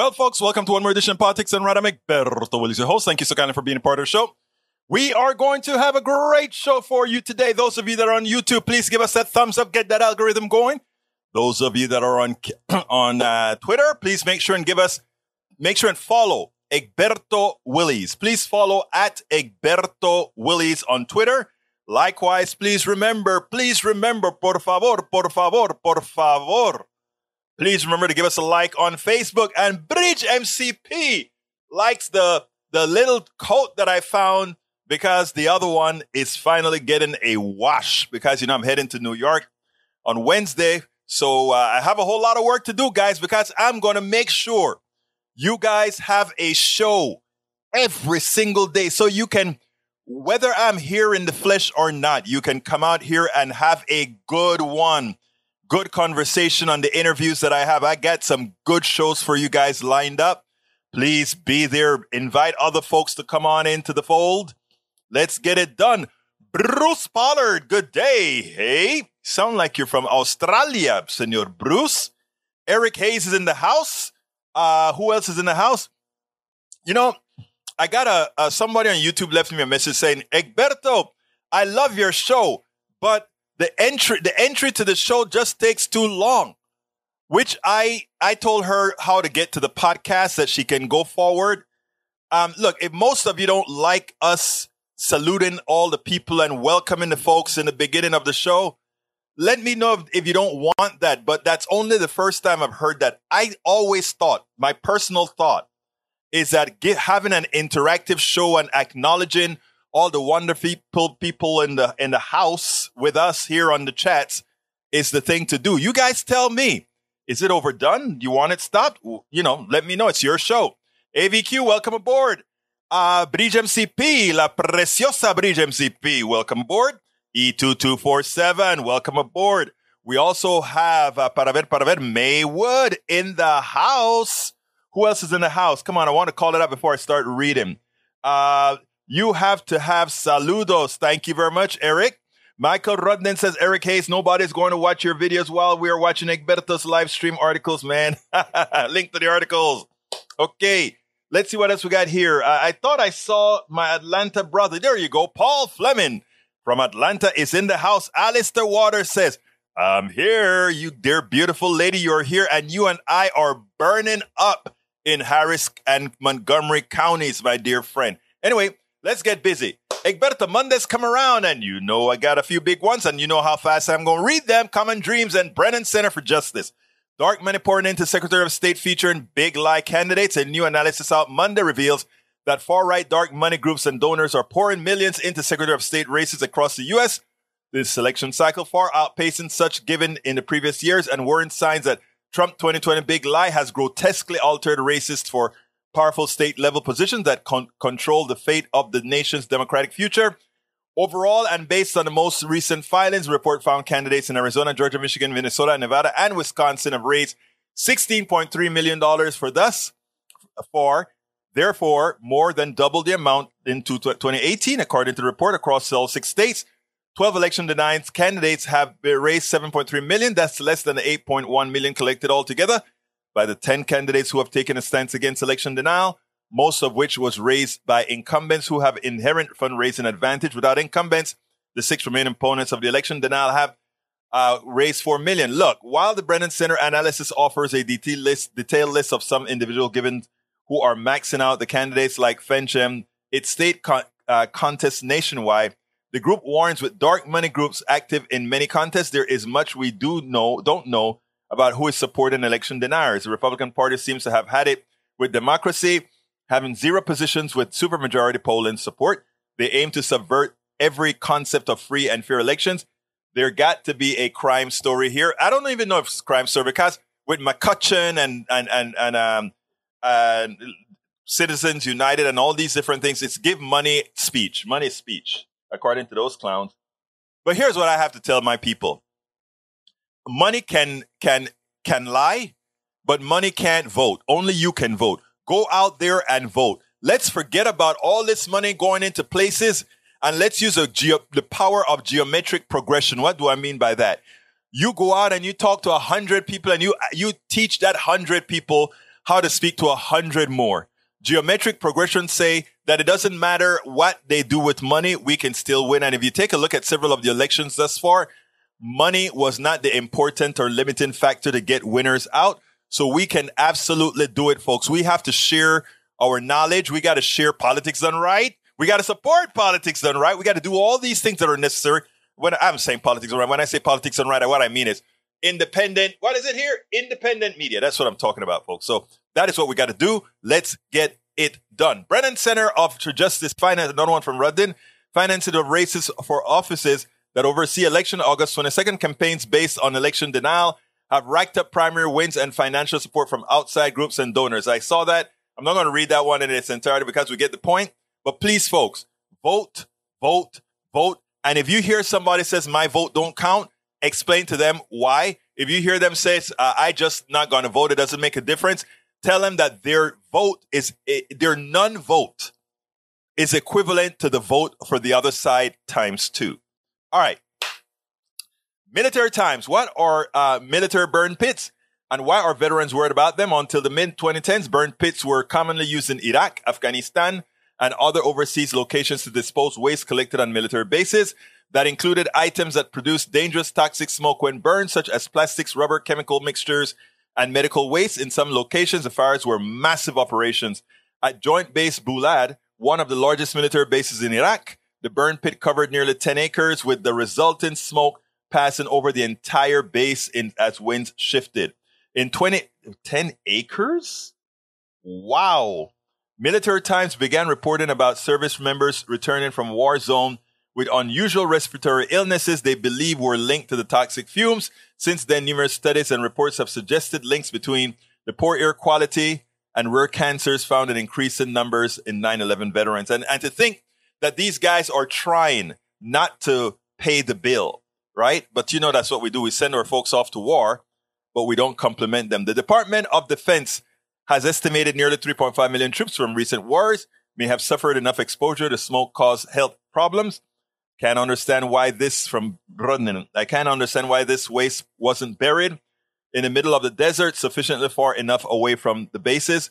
Well, folks, welcome to one more edition of Politics and Radam Egberto Willies, your host. Thank you so kindly for being a part of the show. We are going to have a great show for you today. Those of you that are on YouTube, please give us that thumbs up, get that algorithm going. Those of you that are on on uh, Twitter, please make sure and give us, make sure and follow Egberto Willies. Please follow at Egberto Willies on Twitter. Likewise, please remember, please remember, por favor, por favor, por favor. Please remember to give us a like on Facebook. And Bridge MCP likes the the little coat that I found because the other one is finally getting a wash because you know I'm heading to New York on Wednesday. So uh, I have a whole lot of work to do, guys, because I'm going to make sure you guys have a show every single day so you can whether I'm here in the flesh or not, you can come out here and have a good one. Good conversation on the interviews that I have. I got some good shows for you guys lined up. Please be there. Invite other folks to come on into the fold. Let's get it done. Bruce Pollard, good day. Hey, sound like you're from Australia, Senor Bruce. Eric Hayes is in the house. Uh, who else is in the house? You know, I got a, a somebody on YouTube left me a message saying, Egberto, I love your show, but the entry the entry to the show just takes too long. Which I I told her how to get to the podcast that she can go forward. Um, look, if most of you don't like us saluting all the people and welcoming the folks in the beginning of the show, let me know if, if you don't want that. But that's only the first time I've heard that. I always thought, my personal thought, is that get, having an interactive show and acknowledging all the wonderful people in the in the house with us here on the chats is the thing to do. You guys tell me, is it overdone? Do you want it stopped? You know, let me know. It's your show. AVQ, welcome aboard. Uh, Bridge MCP, La Preciosa Bridge MCP, welcome aboard. E2247, welcome aboard. We also have uh, Para Ver, Para Ver, Maywood in the house. Who else is in the house? Come on, I want to call it out before I start reading. Uh, you have to have saludos. Thank you very much, Eric. Michael Rudden says, Eric Hayes, nobody's going to watch your videos while we are watching Egberto's live stream articles, man. Link to the articles. Okay, let's see what else we got here. I thought I saw my Atlanta brother. There you go. Paul Fleming from Atlanta is in the house. Alistair Waters says, I'm here. You dear beautiful lady, you're here, and you and I are burning up in Harris and Montgomery counties, my dear friend. Anyway, let's get busy. Egberto, Mondays come around, and you know I got a few big ones, and you know how fast I'm going to read them. Common Dreams and Brennan Center for Justice. Dark money pouring into Secretary of State featuring big lie candidates. A new analysis out Monday reveals that far right dark money groups and donors are pouring millions into Secretary of State races across the U.S. This election cycle far outpacing such given in the previous years and warrant signs that Trump 2020 big lie has grotesquely altered races for powerful state level positions that con- control the fate of the nation's democratic future. Overall, and based on the most recent filings, the report found candidates in Arizona, Georgia, Michigan, Minnesota, Nevada, and Wisconsin have raised $16.3 million for thus for therefore more than double the amount in 2018, according to the report across all six states. 12 election denied candidates have raised 7.3 million. That's less than the 8.1 million collected altogether by the 10 candidates who have taken a stance against election denial, most of which was raised by incumbents who have inherent fundraising advantage. Without incumbents, the six remaining opponents of the election denial have uh, raised 4 million. Look, while the Brennan Center analysis offers a detailed list, detailed list of some individual given who are maxing out the candidates like Fenchem, its state con- uh, contests nationwide, the group warns with dark money groups active in many contests, there is much we do know, don't know about who is supporting election deniers. The Republican Party seems to have had it with democracy, having zero positions with supermajority polling support. They aim to subvert every concept of free and fair elections. There got to be a crime story here. I don't even know if it's crime story because with McCutcheon and and and and um and Citizens United and all these different things, it's give money speech. Money speech, according to those clowns. But here's what I have to tell my people money can can can lie, but money can't vote. Only you can vote. Go out there and vote. Let's forget about all this money going into places and let's use the power of geometric progression. What do I mean by that? You go out and you talk to a hundred people and you you teach that hundred people how to speak to a hundred more. Geometric progression say that it doesn't matter what they do with money, we can still win. And if you take a look at several of the elections thus far, money was not the important or limiting factor to get winners out. So we can absolutely do it, folks. We have to share our knowledge. We got to share politics done right. We got to support politics done right. We got to do all these things that are necessary. When I'm saying politics done right, when I say politics done right, what I mean is independent. What is it here? Independent media. That's what I'm talking about, folks. So that is what we got to do. Let's get it done. Brennan Center of Justice Finance, another one from Rudden, financing of races for offices that oversee election August 22nd campaigns based on election denial have racked up primary wins and financial support from outside groups and donors. I saw that. I'm not going to read that one in its entirety because we get the point. But please, folks, vote, vote, vote. And if you hear somebody says my vote don't count, explain to them why. If you hear them say, uh, I just not going to vote, it doesn't make a difference. Tell them that their vote is, eh, their non-vote is equivalent to the vote for the other side times two. All right. Military times. What are uh, military burn pits? And why are veterans worried about them? Until the mid 2010s, burn pits were commonly used in Iraq, Afghanistan, and other overseas locations to dispose waste collected on military bases that included items that produce dangerous toxic smoke when burned, such as plastics, rubber, chemical mixtures, and medical waste. In some locations, the fires were massive operations. At Joint Base Balad, one of the largest military bases in Iraq, the burn pit covered nearly 10 acres with the resultant smoke passing over the entire base in, as winds shifted. In 20, 10 acres? Wow. Military Times began reporting about service members returning from war zone with unusual respiratory illnesses they believe were linked to the toxic fumes. Since then, numerous studies and reports have suggested links between the poor air quality and rare cancers found in increasing numbers in 9-11 veterans. And, and to think that these guys are trying not to pay the bill, right? But you know, that's what we do. We send our folks off to war, but we don't compliment them. The Department of Defense has estimated nearly 3.5 million troops from recent wars may have suffered enough exposure to smoke caused health problems can't understand why this from Brunn. I can't understand why this waste wasn't buried in the middle of the desert, sufficiently far enough away from the bases.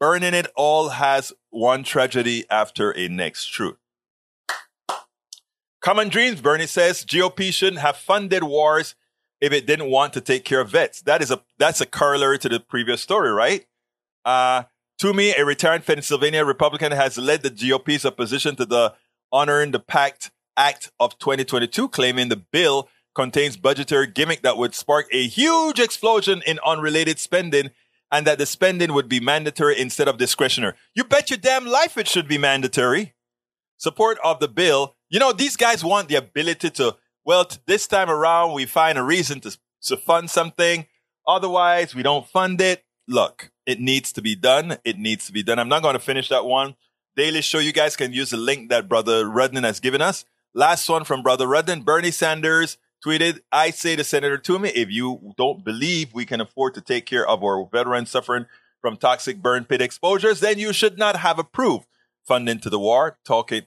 Burning it all has one tragedy after a next truth. Common dreams, Bernie says, GOP shouldn't have funded wars if it didn't want to take care of vets. That is a that's a corollary to the previous story, right? Uh, me, a retired Pennsylvania Republican, has led the GOP's opposition to the honoring the pact Act of 2022, claiming the bill contains budgetary gimmick that would spark a huge explosion in unrelated spending and that the spending would be mandatory instead of discretionary. You bet your damn life it should be mandatory. Support of the bill. You know, these guys want the ability to, well, this time around, we find a reason to, to fund something. Otherwise, we don't fund it. Look, it needs to be done. It needs to be done. I'm not going to finish that one. Daily Show, you guys can use the link that Brother Rudden has given us. Last one from Brother Rudden. Bernie Sanders tweeted, I say to Senator Toomey, if you don't believe we can afford to take care of our veterans suffering from toxic burn pit exposures, then you should not have approved funding to the war. Talking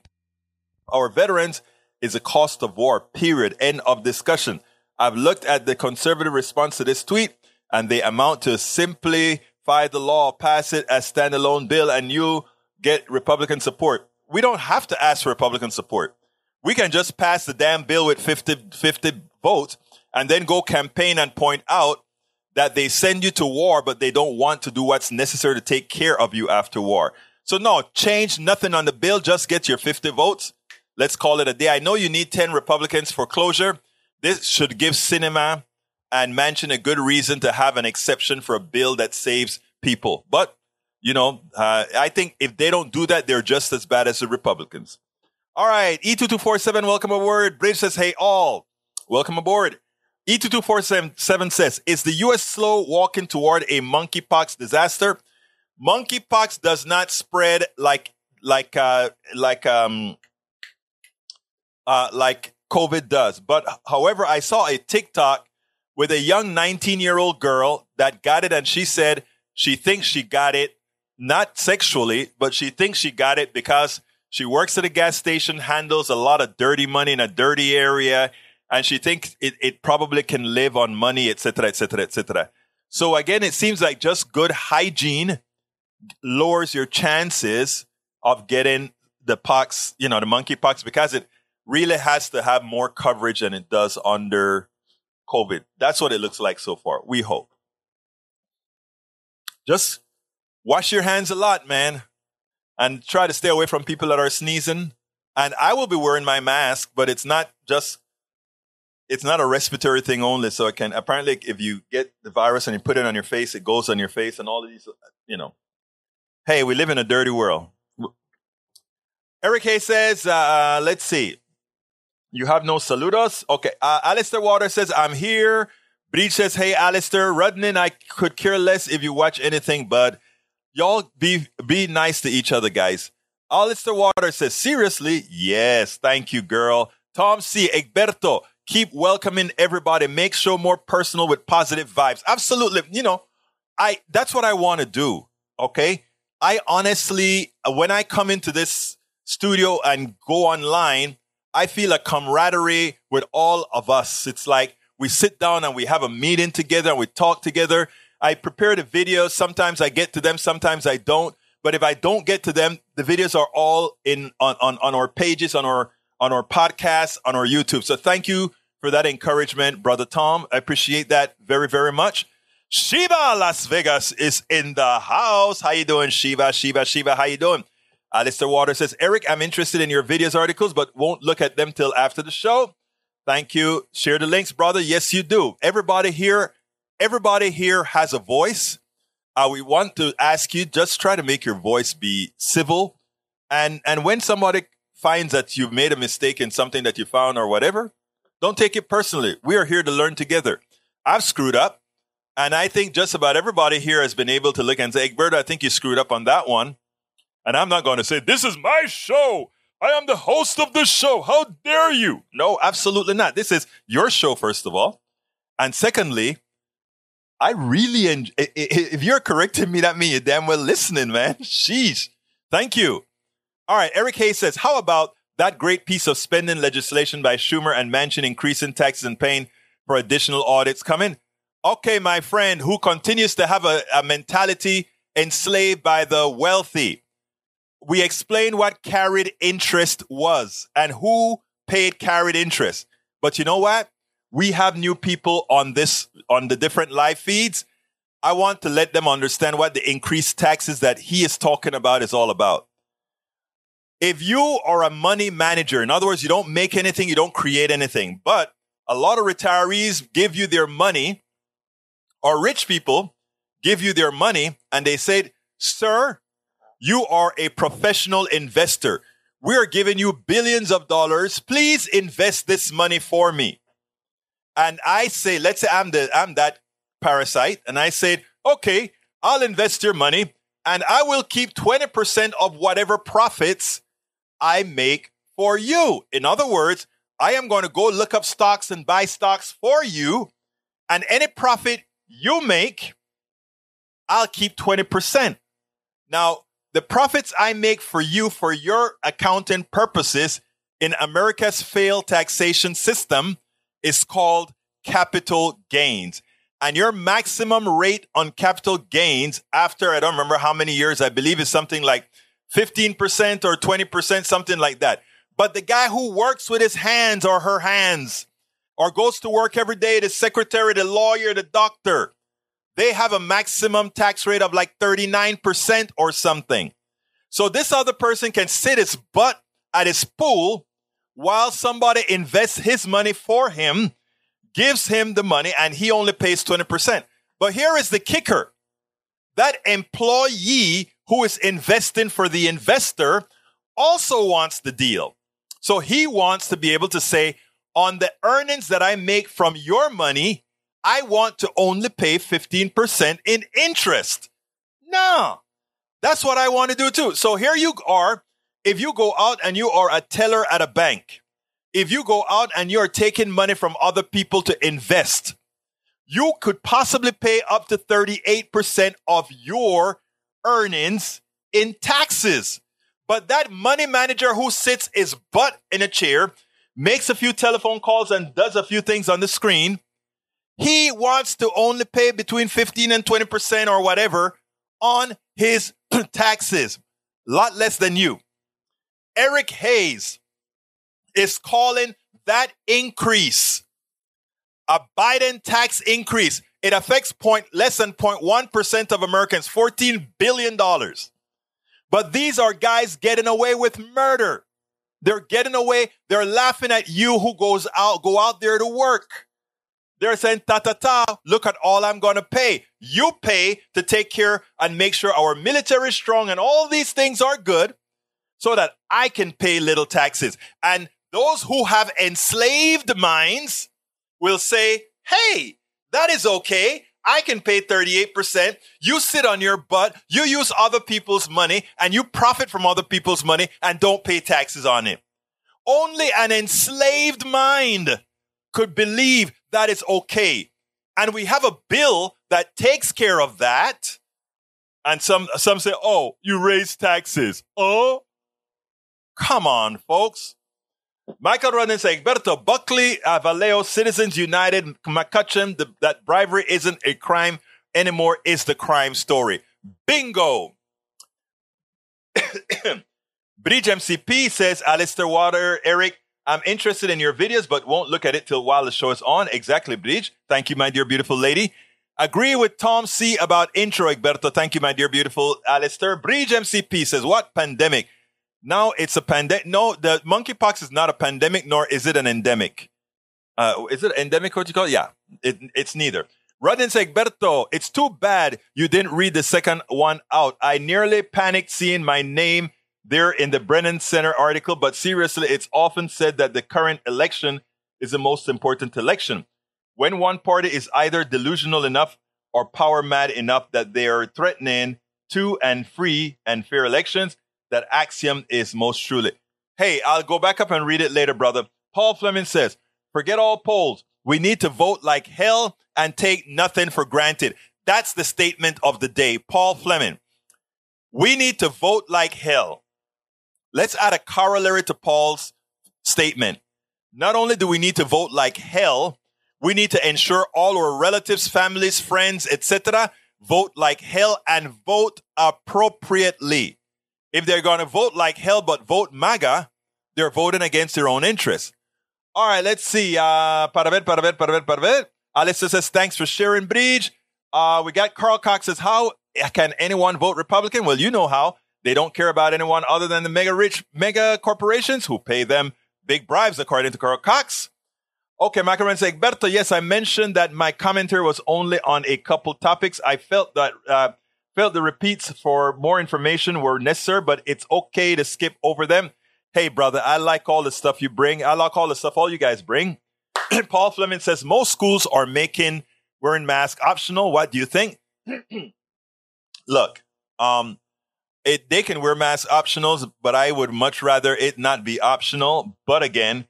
our veterans is a cost of war, period. End of discussion. I've looked at the conservative response to this tweet and they amount to simplify the law, pass it as standalone bill, and you get Republican support. We don't have to ask for Republican support. We can just pass the damn bill with 50, 50 votes and then go campaign and point out that they send you to war, but they don't want to do what's necessary to take care of you after war. So no, change nothing on the bill. Just get your 50 votes. Let's call it a day. I know you need 10 Republicans for cloture. This should give Sinema and Manchin a good reason to have an exception for a bill that saves people. But, you know, uh, I think if they don't do that, they're just as bad as the Republicans. All right, E2247, welcome aboard. Bridge says, hey, all, welcome aboard. E22477 says, is the U.S. slow walking toward a monkeypox disaster? Monkeypox does not spread like, like, uh, like, um, uh, like COVID does. But however, I saw a TikTok with a young 19 year old girl that got it and she said she thinks she got it not sexually, but she thinks she got it because she works at a gas station, handles a lot of dirty money in a dirty area, and she thinks it, it probably can live on money, etc., etc., etc. So again, it seems like just good hygiene lowers your chances of getting the pox, you know, the monkey pox, because it really has to have more coverage than it does under COVID. That's what it looks like so far. We hope. Just wash your hands a lot, man, and try to stay away from people that are sneezing. And I will be wearing my mask, but it's not just it's not a respiratory thing only. So it can apparently, if you get the virus and you put it on your face, it goes on your face, and all of these, you know. Hey, we live in a dirty world. Eric Hay says, uh, let's see. You have no saludos? Okay. Uh, Alistair Water says, I'm here. Breach says, hey, Alistair. Rudnin, I could care less if you watch anything, but y'all be, be nice to each other, guys. Alistair Water says, seriously? Yes. Thank you, girl. Tom C. Egberto, keep welcoming everybody. Make show more personal with positive vibes. Absolutely. You know, I, that's what I want to do. Okay. I honestly, uh, when I come into this studio and go online, I feel a camaraderie with all of us. It's like we sit down and we have a meeting together and we talk together. I prepare the videos. Sometimes I get to them, sometimes I don't. But if I don't get to them, the videos are all in on, on, on our pages, on our on our podcast, on our YouTube. So thank you for that encouragement, brother Tom. I appreciate that very, very much. Shiva Las Vegas is in the house. How you doing, Shiva? Shiva, Shiva, how you doing? Alistair Water says, Eric, I'm interested in your videos articles, but won't look at them till after the show. Thank you. Share the links, brother. Yes, you do. Everybody here, everybody here has a voice. Uh, we want to ask you just try to make your voice be civil. And and when somebody finds that you've made a mistake in something that you found or whatever, don't take it personally. We are here to learn together. I've screwed up. And I think just about everybody here has been able to look and say, Egberto, I think you screwed up on that one. And I'm not going to say, this is my show. I am the host of the show. How dare you? No, absolutely not. This is your show, first of all. And secondly, I really enjoy, if you're correcting me, that means you're damn well listening, man. Sheesh. Thank you. All right. Eric Hayes says, how about that great piece of spending legislation by Schumer and Manchin increasing taxes and paying for additional audits coming? Okay, my friend who continues to have a, a mentality enslaved by the wealthy we explained what carried interest was and who paid carried interest. But you know what? We have new people on this, on the different live feeds. I want to let them understand what the increased taxes that he is talking about is all about. If you are a money manager, in other words, you don't make anything, you don't create anything, but a lot of retirees give you their money or rich people give you their money and they say, sir, you are a professional investor. We are giving you billions of dollars. Please invest this money for me. And I say, let's say I'm the I'm that parasite, and I said, okay, I'll invest your money and I will keep 20% of whatever profits I make for you. In other words, I am going to go look up stocks and buy stocks for you. And any profit you make, I'll keep 20%. Now, the profits I make for you for your accounting purposes in America's failed taxation system is called capital gains. And your maximum rate on capital gains after, I don't remember how many years, I believe is something like 15% or 20%, something like that. But the guy who works with his hands or her hands or goes to work every day, the secretary, the lawyer, the doctor, they have a maximum tax rate of like 39% or something. So this other person can sit his butt at his pool while somebody invests his money for him, gives him the money, and he only pays 20%. But here is the kicker. That employee who is investing for the investor also wants the deal. So he wants to be able to say, on the earnings that I make from your money, I want to only pay 15% in interest. No, that's what I want to do too. So here you are. If you go out and you are a teller at a bank, if you go out and you're taking money from other people to invest, you could possibly pay up to 38% of your earnings in taxes. But that money manager who sits his butt in a chair, makes a few telephone calls and does a few things on the screen, He wants to only pay between 15 and 20% or whatever on his taxes, a lot less than you. Eric Hayes is calling that increase a Biden tax increase. It affects point less than 0.1% of Americans, $14 billion. But these are guys getting away with murder. They're getting away. They're laughing at you who goes out, go out there to work. They're saying, ta ta ta, look at all I'm going to pay. You pay to take care and make sure our military is strong and all these things are good so that I can pay little taxes. And those who have enslaved minds will say, hey, that is okay. I can pay 38%. You sit on your butt. You use other people's money and you profit from other people's money and don't pay taxes on it. Only an enslaved mind could believe that is okay. And we have a bill that takes care of that. And some, some say, oh, you raise taxes. Oh, come on, folks. Michael Rodden says, Egberto, Buckley, uh, Citizens United, McCutcheon, the, that bribery isn't a crime anymore, is the crime story. Bingo. Bridge MCP says, Alistair Water, Eric, I'm interested in your videos, but won't look at it till while the show is on. Exactly, Bridge. Thank you, my dear beautiful lady. Agree with Tom C about intro, Egberto. Thank you, my dear beautiful Alistair. Bridge MCP says, what pandemic? Now it's a pandemic. No, the monkeypox is not a pandemic, nor is it an endemic. Uh, is it endemic? What you call it? Yeah, it, it's neither. Rodin Egberto, it's too bad you didn't read the second one out. I nearly panicked seeing my name there in the Brennan Center article, but seriously, it's often said that the current election is the most important election. When one party is either delusional enough or power mad enough that they are threatening two and free and fair elections, that axiom is most truly. Hey, I'll go back up and read it later, brother. Paul Fleming says, forget all polls. We need to vote like hell and take nothing for granted. That's the statement of the day. Paul Fleming. We need to vote like hell. Let's add a corollary to Paul's statement. Not only do we need to vote like hell, we need to ensure all our relatives, families, friends, etc., vote like hell and vote appropriately. If they're going to vote like hell but vote MAGA, they're voting against their own interests. All right, let's see. Uh, para ver, para ver, para ver, para ver. Alistair says, thanks for sharing, Bridge. Uh, we got Carl Cox says, how can anyone vote Republican? Well, you know how. They don't care about anyone other than the mega rich mega corporations who pay them big bribes, according to Carl Cox. Okay, Macaron says, Berto, yes, I mentioned that my commentary was only on a couple topics. I felt that uh, the repeats for more information were necessary, but it's okay to skip over them. Hey, brother, I like all the stuff you bring. I like all the stuff all you guys bring. Paul Fleming says most schools are making wearing masks optional. What do you think? Look, um, it they can wear masks optionals, but I would much rather it not be optional. But again,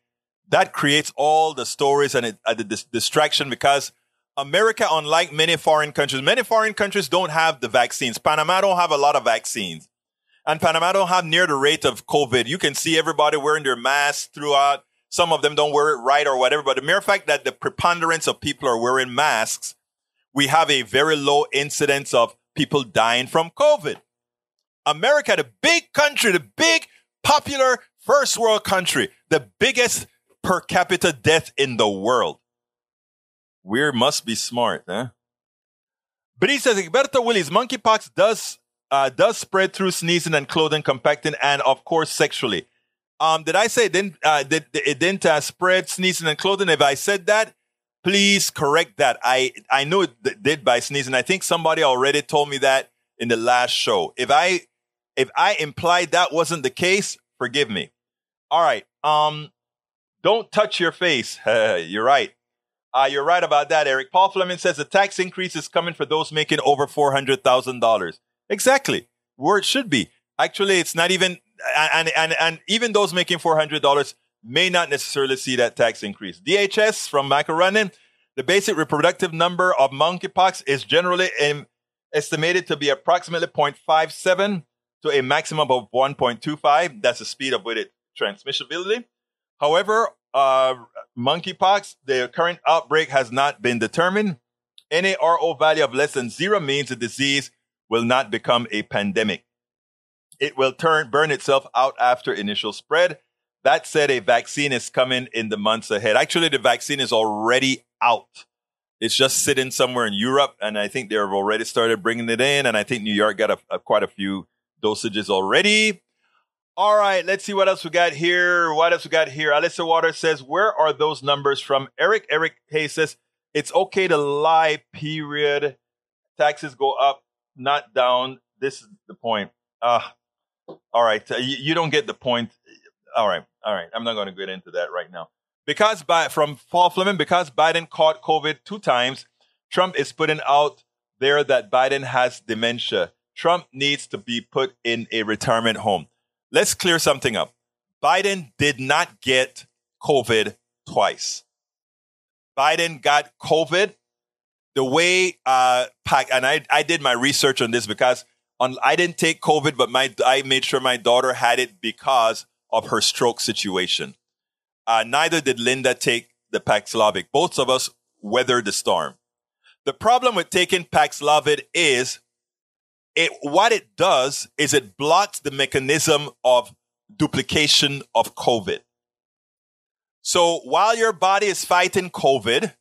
that creates all the stories and it, uh, the dis- distraction because America, unlike many foreign countries, many foreign countries don't have the vaccines. Panama don't have a lot of vaccines. And Panama don't have near the rate of COVID. You can see everybody wearing their masks throughout. Some of them don't wear it right or whatever. But the mere fact that the preponderance of people are wearing masks, we have a very low incidence of people dying from COVID. America, the big country, the big popular first world country, the biggest per capita death in the world. We must be smart, huh? But he says, Egberto Willies, monkeypox does uh, does spread through sneezing and clothing compacting, and of course sexually. Um, did I say it didn't uh, did, it didn't uh, spread sneezing and clothing? If I said that, please correct that. I I know it did by sneezing. I think somebody already told me that in the last show. If I if I implied that wasn't the case, forgive me. All right. Um, don't touch your face. You're right. Uh, you're right about that, Eric. Paul Fleming says the tax increase is coming for those making over $400,000. Exactly. Where it should be. Actually, it's not even, and, and, and even those making $400 may not necessarily see that tax increase. DHS from Michael Running, the basic reproductive number of monkeypox is generally estimated to be approximately 0.57 to a maximum of 1.25. That's the speed of with it transmissibility. However, uh, monkeypox, the current outbreak has not been determined. Any RO value of less than zero means the disease will not become a pandemic. It will turn burn itself out after initial spread. That said, a vaccine is coming in the months ahead. Actually, the vaccine is already out. It's just sitting somewhere in Europe, and I think they've already started bringing it in. And I think New York got a, a, quite a few dosages already. All right, let's see what else we got here. What else we got here? Alyssa Water says, "Where are those numbers from?" Eric Eric Hayes says, "It's okay to lie. Period. Taxes go up, not down. This is the point." Uh, all right, uh, you, you don't get the point. All right, all right. I'm not going to get into that right now. Because by, from Paul Fleming, because Biden caught COVID two times, Trump is putting out there that Biden has dementia. Trump needs to be put in a retirement home. Let's clear something up. Biden did not get COVID twice. Biden got COVID the way uh, and I, I did my research on this because on, I didn't take COVID, but my I made sure my daughter had it because of her stroke situation. Uh, neither did Linda take the Paxlovid. Both of us weathered the storm. The problem with taking Paxlovid is it, what it does is it blocks the mechanism of duplication of COVID. So while your body is fighting COVID,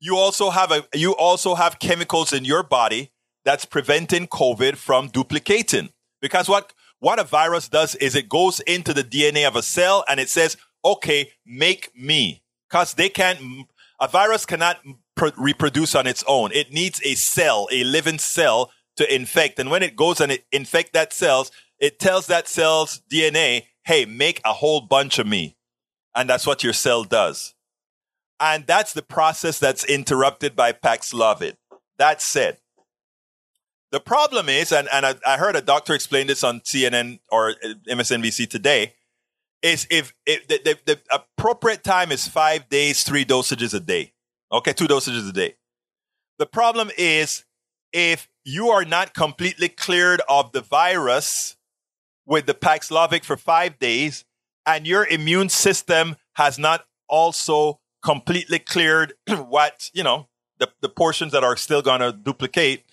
you also have a, you also have chemicals in your body that's preventing COVID from duplicating. Because what what a virus does is it goes into the DNA of a cell and it says, okay, make me. Cause they can't, a virus cannot pr- reproduce on its own. It needs a cell, a living cell to infect. And when it goes and it infect that cells, it tells that cell's DNA, hey, make a whole bunch of me. And that's what your cell does. And that's the process that's interrupted by Paxlovid. That said, the problem is, and, and I, I, heard a doctor explain this on CNN or MSNBC today, is if, if the, the, the appropriate time is five days, three dosages a day. Okay, two dosages a day. The problem is if you are not completely cleared of the virus with the Paxlovid for five days, and your immune system has not also completely cleared what, you know, the, the portions that are still going to duplicate,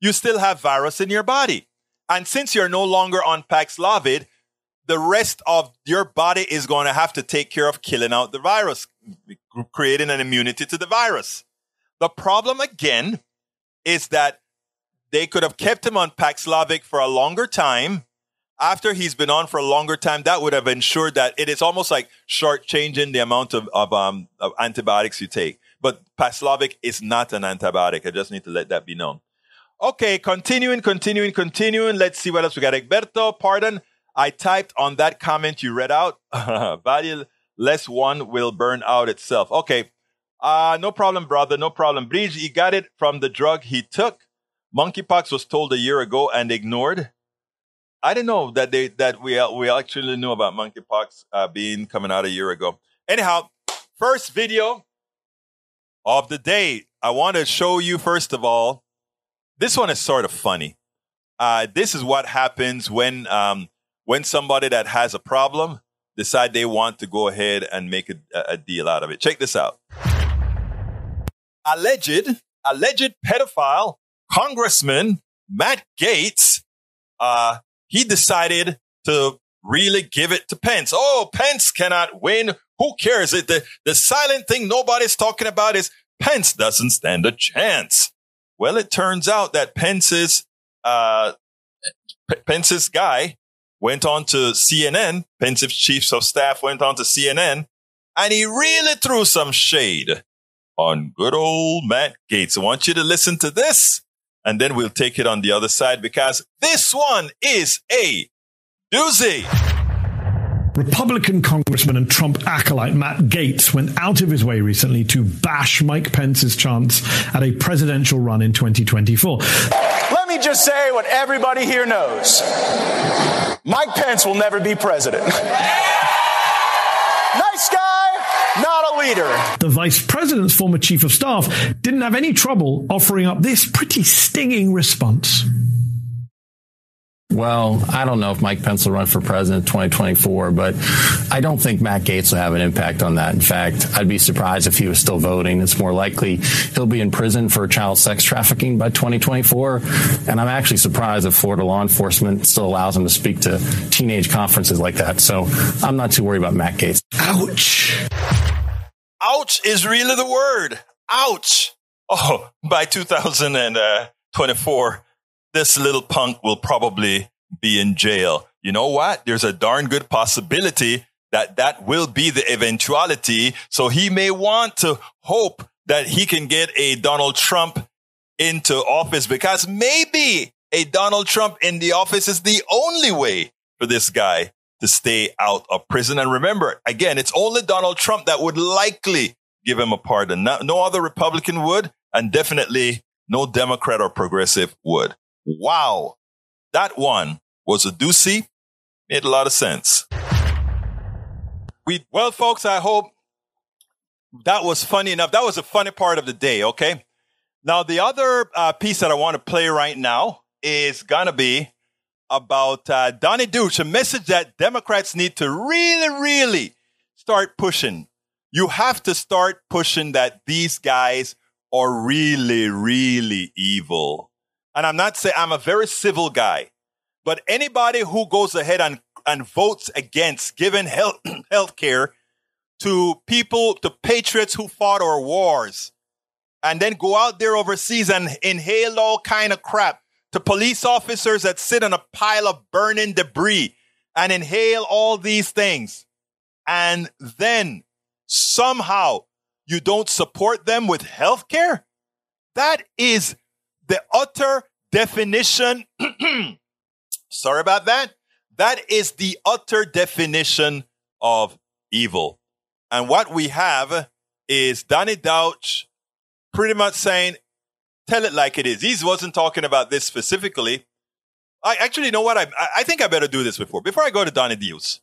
you still have virus in your body. And since you're no longer on Paxlovid, the rest of your body is going to have to take care of killing out the virus, creating an immunity to the virus. The problem again is that they could have kept him on Paxlovid for a longer time. After he's been on for a longer time, that would have ensured that it is almost like shortchanging the amount of, of, um, of antibiotics you take. But Paxlovid is not an antibiotic. I just need to let that be known. Okay, continuing, continuing, continuing. Let's see what else we got. Egberto, pardon. I typed on that comment you read out. Value less one will burn out itself. Okay. Uh, no problem, brother. No problem. Bridge, he got it from the drug he took. Monkeypox was told a year ago and ignored. I didn't know that they that we we actually knew about monkeypox uh, being coming out a year ago. Anyhow, first video of the day. I want to show you first of all this one is sort of funny. Uh, this is what happens when um, when somebody that has a problem decide they want to go ahead and make a, a deal out of it. Check this out. Alleged alleged pedophile Congressman Matt Gaetz, uh, he decided to really give it to Pence. Oh, Pence cannot win. Who cares? The, the silent thing nobody's talking about is Pence doesn't stand a chance. Well, it turns out that Pence's uh, Pence's guy went on to CNN. Pence's chief of staff went on to CNN, and he really threw some shade on good old Matt Gaetz. I want you to listen to this, and then we'll take it on the other side because this one is a doozy. Republican Congressman and Trump acolyte Matt Gaetz went out of his way recently to bash Mike Pence's chance at a presidential run in 2024. Let me just say what everybody here knows Mike Pence will never be president. nice guy, not a leader. The vice president's former chief of staff didn't have any trouble offering up this pretty stinging response. Well, I don't know if Mike Pence will run for president in 2024, but I don't think Matt Gaetz will have an impact on that. In fact, I'd be surprised if he was still voting. It's more likely he'll be in prison for child sex trafficking by 2024. And I'm actually surprised if Florida law enforcement still allows him to speak to teenage conferences like that. So I'm not too worried about Matt Gaetz. Ouch. Ouch is really the word. Ouch. Oh, by 2024, this little punk will probably be in jail. You know what? There's a darn good possibility that that will be the eventuality. So he may want to hope that he can get a Donald Trump into office because maybe a Donald Trump in the office is the only way for this guy to stay out of prison. And remember, again, it's only Donald Trump that would likely give him a pardon. No, no other Republican would, and definitely no Democrat or progressive would. Wow. That one was a doozy. Made a lot of sense. We, well, folks, I hope that was funny enough. That was a funny part of the day. Okay. Now, the other uh, piece that I want to play right now is going to be about uh, Donnie Deutsch, a message that Democrats need to really, really start pushing. You have to start pushing that these guys are really, really evil. And I'm not saying I'm a very civil guy, but anybody who goes ahead and, and votes against giving health, health care to people, to patriots who fought our wars, and then go out there overseas and inhale all kind of crap to police officers that sit on a pile of burning debris and inhale all these things. And then somehow you don't support them with health care. That is the utter definition. Sorry about that. That is the utter definition of evil. And what we have is Donnie Deutsch pretty much saying tell it like it is. He wasn't talking about this specifically. I actually know what I I think I better do this before before I go to Donnie Deutsch.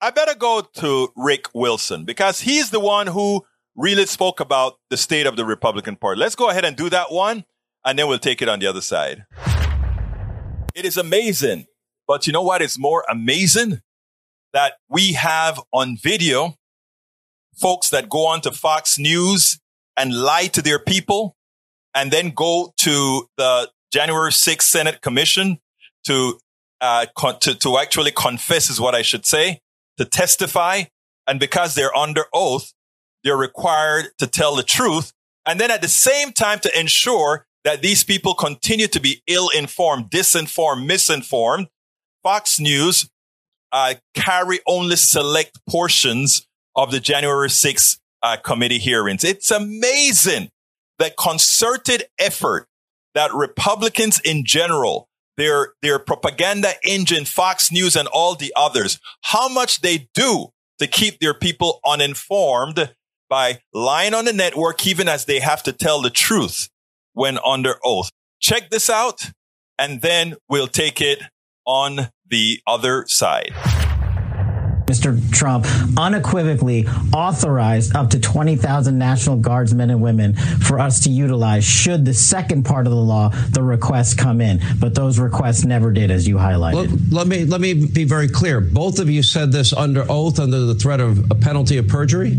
I better go to Rick Wilson because he's the one who really spoke about the state of the Republican Party. Let's go ahead and do that one, and then we'll take it on the other side. It is amazing, but you know what is more amazing? That we have on video folks that go on to Fox News and lie to their people and then go to the January 6th Senate Commission to, uh, con- to, to actually confess is what I should say, to testify. And because they're under oath, they're required to tell the truth. And then at the same time to ensure that these people continue to be ill informed, disinformed, misinformed. Fox News uh, carry only select portions of the January 6th uh, committee hearings. It's amazing the concerted effort that Republicans in general, their, their propaganda engine, Fox News and all the others, how much they do to keep their people uninformed by lying on the network, even as they have to tell the truth when under oath. Check this out, and then we'll take it on the other side. Mr. Trump unequivocally authorized up to 20,000 National Guardsmen and women for us to utilize should the second part of the law, the requests come in. But those requests never did, as you highlighted. Let, let me let me be very clear. Both of you said this under oath, under the threat of a penalty of perjury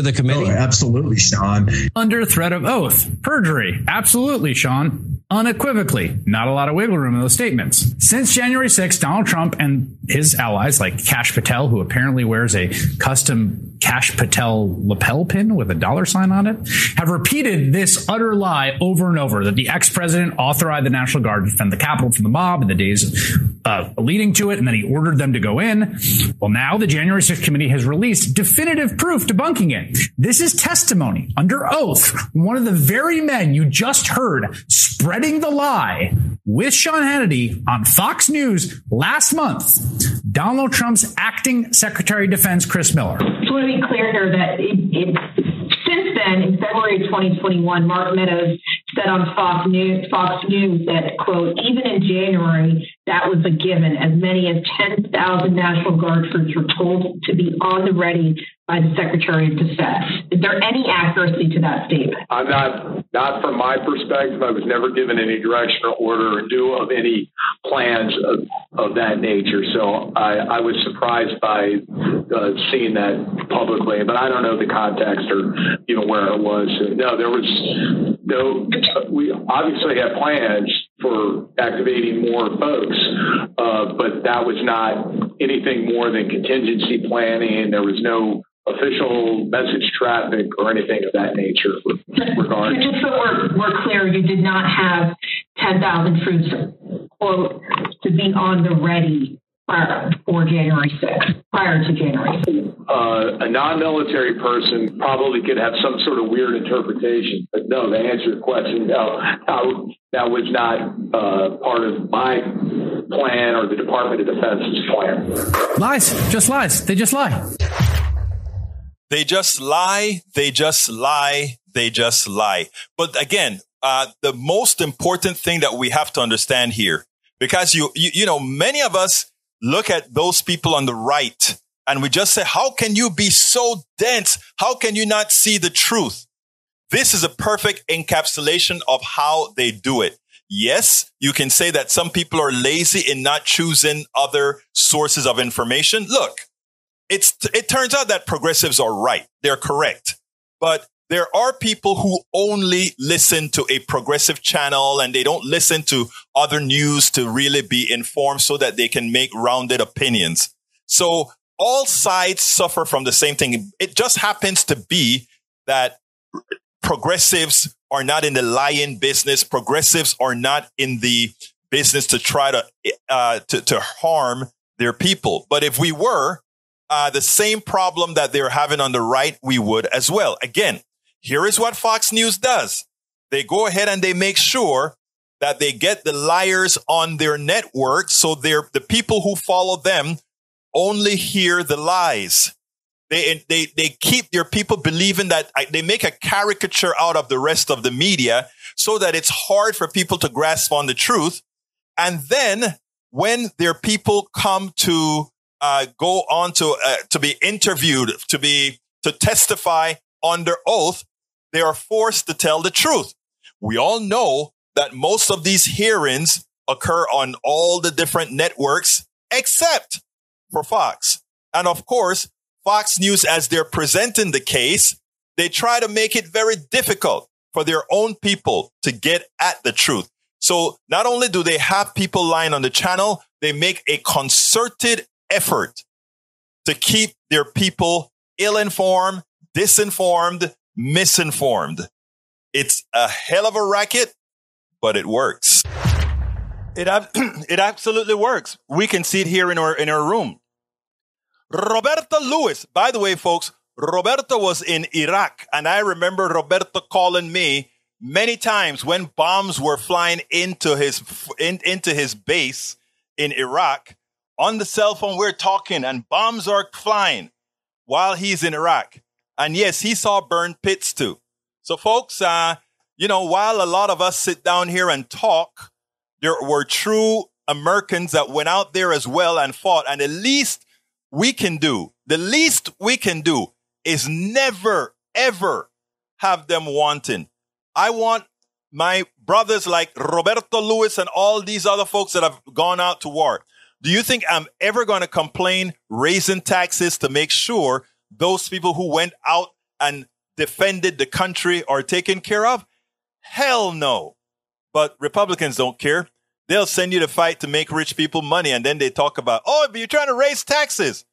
to the committee? Oh, absolutely, Sean. Under threat of oath, perjury. Absolutely, Sean unequivocally. Not a lot of wiggle room in those statements. Since January 6th, Donald Trump and his allies, like Kash Patel, who apparently wears a custom Kash Patel lapel pin with a dollar sign on it, have repeated this utter lie over and over that the ex-president authorized the National Guard to defend the Capitol from the mob in the days uh, leading to it, and then he ordered them to go in. Well, now the January 6th committee has released definitive proof debunking it. This is testimony under oath. One of the very men you just heard spreading the lie with Sean Hannity on Fox News last month. Donald Trump's acting Secretary of Defense, Chris Miller. Just want to be clear here that it, it, since then, in February 2021, Mark Meadows said on Fox News, Fox News that, quote, even in January, that was a given. As many as 10,000 National Guard troops were told to be on the ready by the Secretary of Defense. Is there any accuracy to that statement? I'm not, not from my perspective. I was never given any direction or order or knew of any plans of, of that nature. So I, I was surprised by uh, seeing that publicly, but I don't know the context or know where it was. No, there was no. We obviously had plans for activating more folks, uh, but that was not anything more than contingency planning. There was no official message traffic or anything of that nature regard. Just so we're, we're clear, you did not have 10,000 troops quote, to be on the ready prior for January 6th, prior to January 6th. Uh, a non-military person probably could have some sort of weird interpretation, but no, to answer your question, no, that was not uh, part of my plan or the Department of Defense's plan. Lies, just lies. They just lie. They just lie. They just lie. They just lie. But again, uh, the most important thing that we have to understand here, because you, you, you know, many of us look at those people on the right and we just say, how can you be so dense? How can you not see the truth? This is a perfect encapsulation of how they do it. Yes, you can say that some people are lazy in not choosing other sources of information. Look, it's, it turns out that progressives are right. They're correct. But there are people who only listen to a progressive channel and they don't listen to other news to really be informed so that they can make rounded opinions. So all sides suffer from the same thing. It just happens to be that progressives are not in the lying business. Progressives are not in the business to try to, uh, to, to harm their people. But if we were, uh, the same problem that they're having on the right, we would as well. Again, here is what Fox News does. They go ahead and they make sure that they get the liars on their network. So they're the people who follow them only hear the lies. They, they, they keep their people believing that they make a caricature out of the rest of the media so that it's hard for people to grasp on the truth. And then when their people come to uh, go on to uh, to be interviewed, to be to testify under oath, they are forced to tell the truth. We all know that most of these hearings occur on all the different networks except for Fox. And of course, Fox News, as they're presenting the case, they try to make it very difficult for their own people to get at the truth. So not only do they have people lying on the channel, they make a concerted effort to keep their people ill informed, disinformed, misinformed. It's a hell of a racket, but it works. It, it absolutely works. We can see it here in our, in our room. Roberto Lewis, by the way, folks, Roberto was in Iraq, and I remember Roberto calling me many times when bombs were flying into his in, into his base in Iraq. On the cell phone, we're talking, and bombs are flying while he's in Iraq. And yes, he saw burned pits too. So, folks, uh, you know, while a lot of us sit down here and talk, there were true Americans that went out there as well and fought. And the least we can do, the least we can do is never, ever have them wanting. I want my brothers like Roberto Lewis and all these other folks that have gone out to war. Do you think I'm ever going to complain raising taxes to make sure those people who went out and defended the country are taken care of? Hell no. But Republicans don't care. They'll send you to fight to make rich people money. And then they talk about, oh, but you're trying to raise taxes.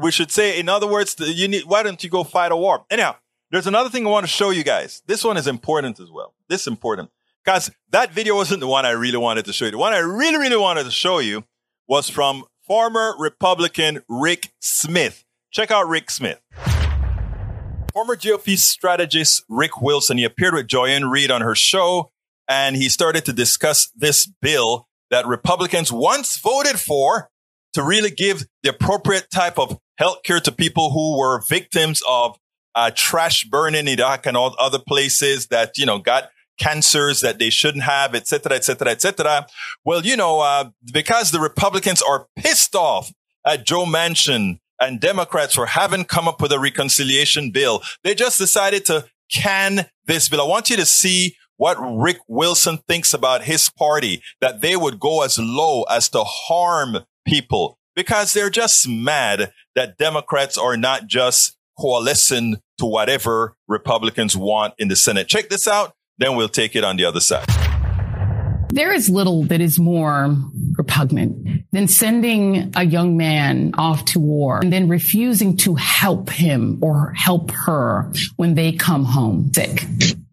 We should say, in other words, you need, why don't you go fight a war? Anyhow, there's another thing I want to show you guys. This one is important as well. This is important. Guys, that video wasn't the one I really wanted to show you. The one I really, really wanted to show you was from former Republican Rick Smith. Check out Rick Smith. Former GOP strategist Rick Wilson, he appeared with Joy-Ann Reid on her show, and he started to discuss this bill that Republicans once voted for to really give the appropriate type of health care to people who were victims of uh, trash burning in Iraq and all other places that, you know, got cancers that they shouldn't have, et cetera, et cetera, et cetera. Well, you know, uh, because the Republicans are pissed off at Joe Manchin and Democrats for having come up with a reconciliation bill. They just decided to can this bill. I want you to see what Rick Wilson thinks about his party, that they would go as low as to harm people because they're just mad that Democrats are not just coalescing to whatever Republicans want in the Senate. Check this out, then we'll take it on the other side. There is little that is more repugnant than sending a young man off to war and then refusing to help him or help her when they come home sick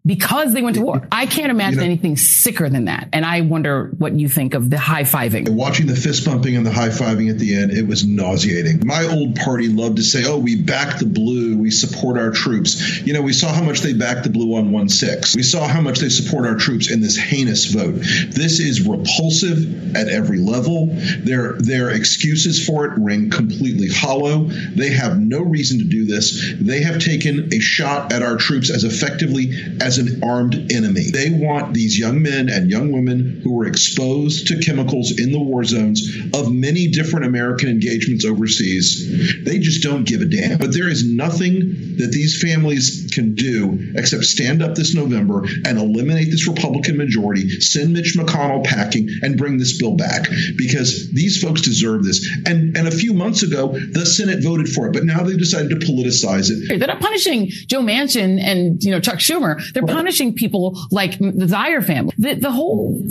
because they went to war. I can't imagine you know, anything sicker than that. And I wonder what you think of the high fiving. Watching the fist bumping and the high fiving at the end, it was nauseating. My old party loved to say, oh, we back the blue, we support our troops. You know, we saw how much they backed the blue on 1 6. We saw how much they support our troops in this heinous vote. This is repulsive at every level. Their, their excuses for it ring completely hollow. They have no reason to do this. They have taken a shot at our troops as effectively as as an armed enemy. They want these young men and young women who were exposed to chemicals in the war zones of many different American engagements overseas. They just don't give a damn. But there is nothing that these families can do except stand up this November and eliminate this Republican majority, send Mitch McConnell packing, and bring this bill back because these folks deserve this. And and a few months ago, the Senate voted for it, but now they've decided to politicize it. They're not punishing Joe Manchin and you know Chuck Schumer. They're they're punishing people like the Zeyer family. The, the whole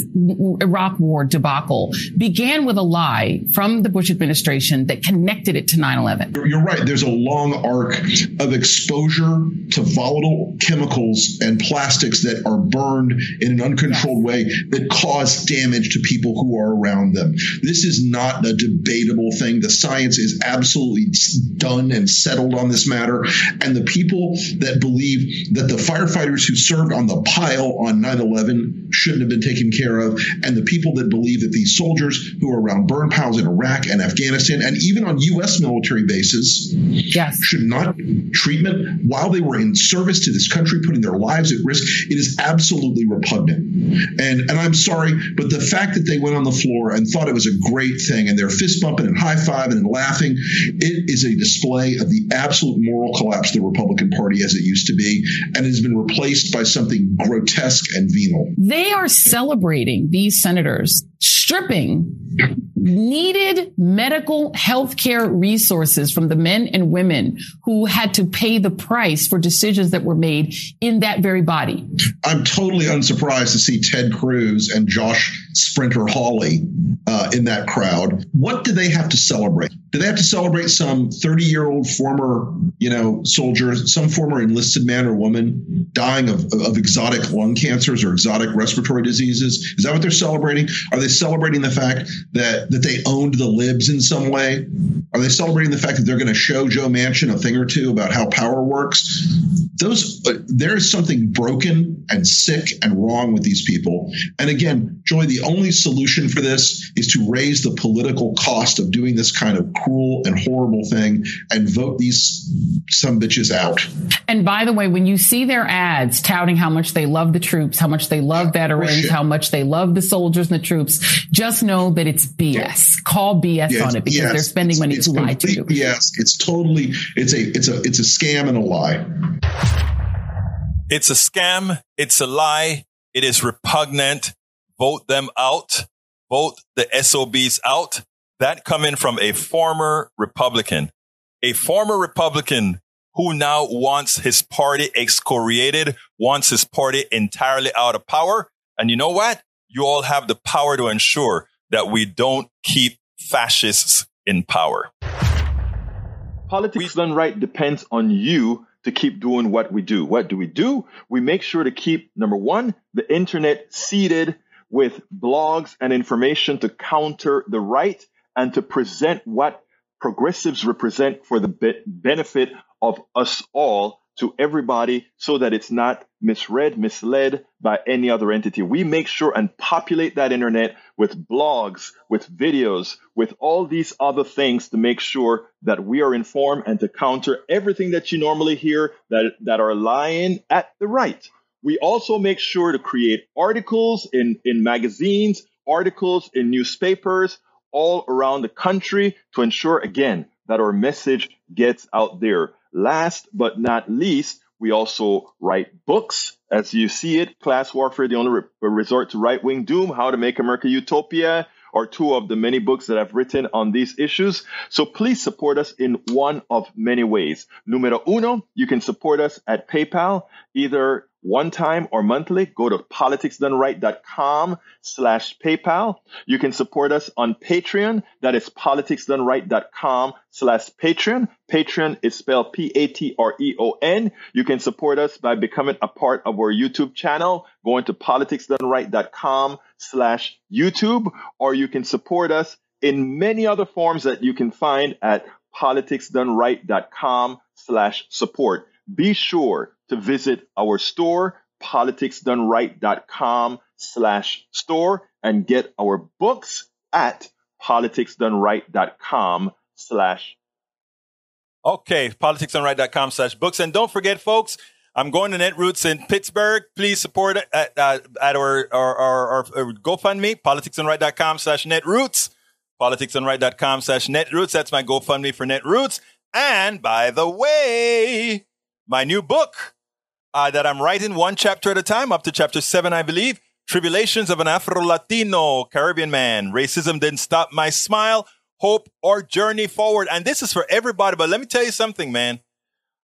Iraq war debacle began with a lie from the Bush administration that connected it to 9-11. You're right. There's a long arc of exposure to volatile chemicals and plastics that are burned in an uncontrolled way that cause damage to people who are around them. This is not a debatable thing. The science is absolutely done and settled on this matter. And the people that believe that the firefighters who served on the pile on 9 11 shouldn't have been taken care of. And the people that believe that these soldiers who are around burn piles in Iraq and Afghanistan and even on U.S. military bases yes. should not treatment while they were in service to this country, putting their lives at risk. It is absolutely repugnant. And, and I'm sorry, but the fact that they went on the floor and thought it was a great thing and they're fist bumping and high fiving and laughing, it is a display of the absolute moral collapse of the Republican Party as it used to be and has been replaced by something grotesque and venal. They are celebrating these senators stripping needed medical health care resources from the men and women who had to pay the price for decisions that were made in that very body. I'm totally unsurprised to see Ted Cruz and Josh Sprinter Hawley uh, in that crowd. What do they have to celebrate? Do they have to celebrate some 30 year old former, you know, soldier, some former enlisted man or woman dying of, of exotic lung cancers or exotic respiratory diseases? Is that what they're celebrating? Are they celebrating the fact that that they owned the libs in some way? Are they celebrating the fact that they're going to show Joe Manchin a thing or two about how power works? Those uh, there is something broken and sick and wrong with these people. And again, Joy, the only solution for this is to raise the political cost of doing this kind of cruel and horrible thing and vote these some bitches out. And by the way, when you see their ads touting how much they love the troops, how much they love veterans, how much they love the soldiers and the troops, just know that it's BS. Call BS yes, on it because they're spending money it's to lie to you. Yes, it's totally it's a it's a it's a scam and a lie. It's a scam. It's a lie. It is repugnant. Vote them out. Vote the SOBs out. That coming from a former Republican, a former Republican who now wants his party excoriated, wants his party entirely out of power. And you know what? You all have the power to ensure that we don't keep fascists in power. Politics done right depends on you to keep doing what we do. What do we do? We make sure to keep, number one, the internet seeded with blogs and information to counter the right and to present what progressives represent for the be- benefit of us all to everybody so that it's not misread, misled by any other entity. We make sure and populate that internet with blogs, with videos, with all these other things to make sure that we are informed and to counter everything that you normally hear that, that are lying at the right. We also make sure to create articles in, in magazines, articles in newspapers all around the country to ensure, again, that our message gets out there. Last but not least, We also write books. As you see it, Class Warfare, the only re- resort to right wing doom, How to Make America Utopia, are two of the many books that I've written on these issues. So please support us in one of many ways. Numero uno, you can support us at PayPal, either one time or monthly, go to politicsdoneright.com slash PayPal. You can support us on Patreon. That is politicsdoneright.com slash Patreon. Patreon is spelled P-A-T-R-E-O-N. You can support us by becoming a part of our YouTube channel, going to politicsdoneright.com slash YouTube, or you can support us in many other forms that you can find at politicsdoneright.com slash support. Be sure to visit our store, politicsdoneright.com slash store, and get our books at politicsdoneright.com slash Okay, politicsdoneright.com slash books. And don't forget, folks, I'm going to Netroots in Pittsburgh. Please support it at, uh, at our, our, our, our GoFundMe, politicsdoneright.com slash netroots, politicsdoneright.com slash netroots. That's my GoFundMe for Netroots. And by the way, my new book uh, that I'm writing one chapter at a time, up to chapter seven, I believe. Tribulations of an Afro Latino Caribbean Man. Racism didn't stop my smile, hope, or journey forward. And this is for everybody. But let me tell you something, man.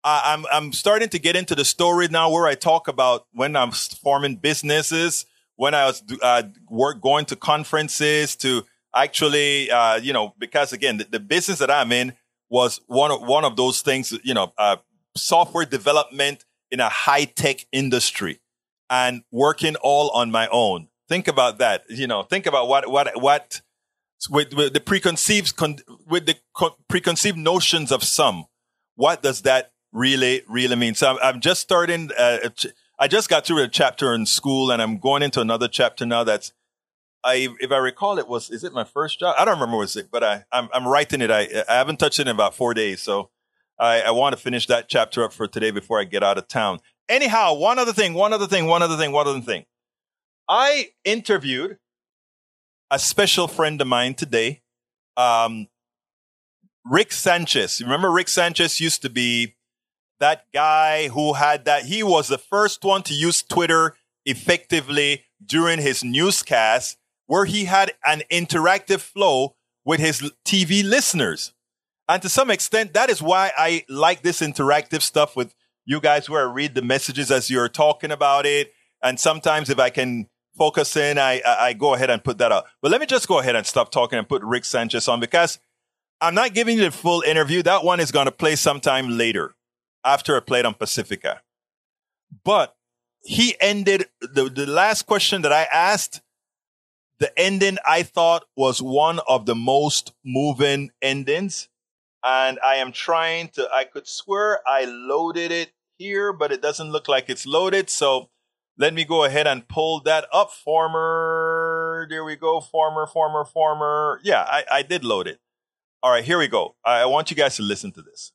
Uh, I'm I'm starting to get into the story now where I talk about when I'm forming businesses, when I was uh, work going to conferences to actually, uh, you know, because again, the, the, business that I'm in was one of one of those things, you know, uh, software development in a high tech industry and working all on my own. Think about that. You know, think about what, what, what, with, with the preconceived, con, with the preconceived notions of some. What does that really, really mean? So I'm, I'm just starting, uh, I just got through a chapter in school and I'm going into another chapter now that's, I, if I recall, it was, is it my first job? I don't remember was it, but I, I'm, I'm writing it. I, I haven't touched it in about four days. So I, I want to finish that chapter up for today before I get out of town. Anyhow, one other thing, one other thing, one other thing, one other thing. I interviewed a special friend of mine today, um, Rick Sanchez. Remember Rick Sanchez used to be that guy who had that. He was the first one to use Twitter effectively during his newscast, where he had an interactive flow with his TV listeners. And to some extent, that is why I like this interactive stuff with you guys where I read the messages as you're talking about it. And sometimes if I can focus in, I, I go ahead and put that up. But let me just go ahead and stop talking and put Rick Sanchez on because I'm not giving you the full interview. That one is going to play sometime later after I played on Pacifica. But he ended the, the last question that I asked. The ending I thought was one of the most moving endings and I am trying to, I could swear I loaded it here, but it doesn't look like it's loaded. So let me go ahead and pull that up. Former, there we go. Former, former, former. Yeah, I, I did load it. All right, here we go. I want you guys to listen to this.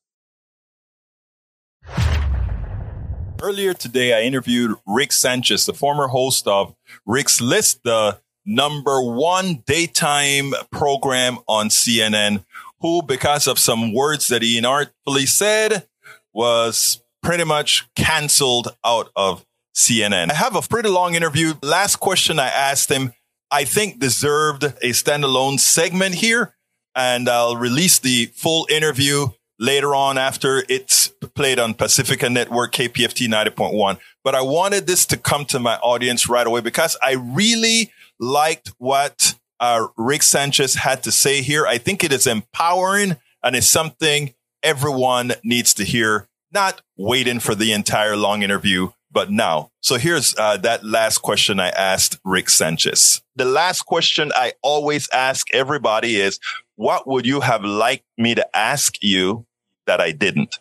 Earlier today, I interviewed Rick Sanchez, the former host of Rick's List, the number one daytime program on CNN who, because of some words that he inartfully said, was pretty much canceled out of CNN. I have a pretty long interview. Last question I asked him, I think deserved a standalone segment here, and I'll release the full interview later on after it's played on Pacifica Network KPFT 90.1. But I wanted this to come to my audience right away because I really liked what uh, Rick Sanchez had to say here. I think it is empowering and it's something everyone needs to hear, not waiting for the entire long interview, but now. So here's uh, that last question I asked Rick Sanchez. The last question I always ask everybody is, what would you have liked me to ask you that I didn't?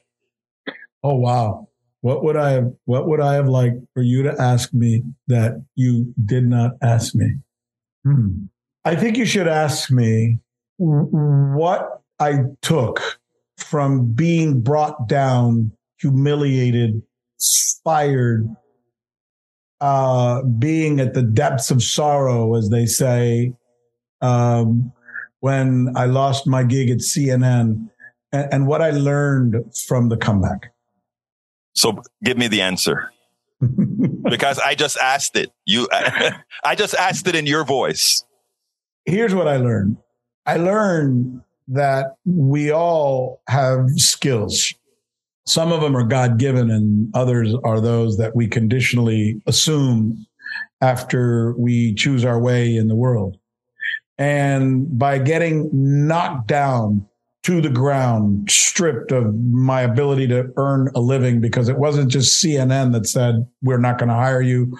Oh, wow. What would I have, what would I have liked for you to ask me that you did not ask me? Hmm. I think you should ask me what I took from being brought down, humiliated, fired, uh, being at the depths of sorrow, as they say, um, when I lost my gig at CNN, and, and what I learned from the comeback. So give me the answer. because I just asked it. You, I just asked it in your voice. Here's what I learned. I learned that we all have skills. Some of them are God given, and others are those that we conditionally assume after we choose our way in the world. And by getting knocked down to the ground, stripped of my ability to earn a living, because it wasn't just CNN that said, we're not going to hire you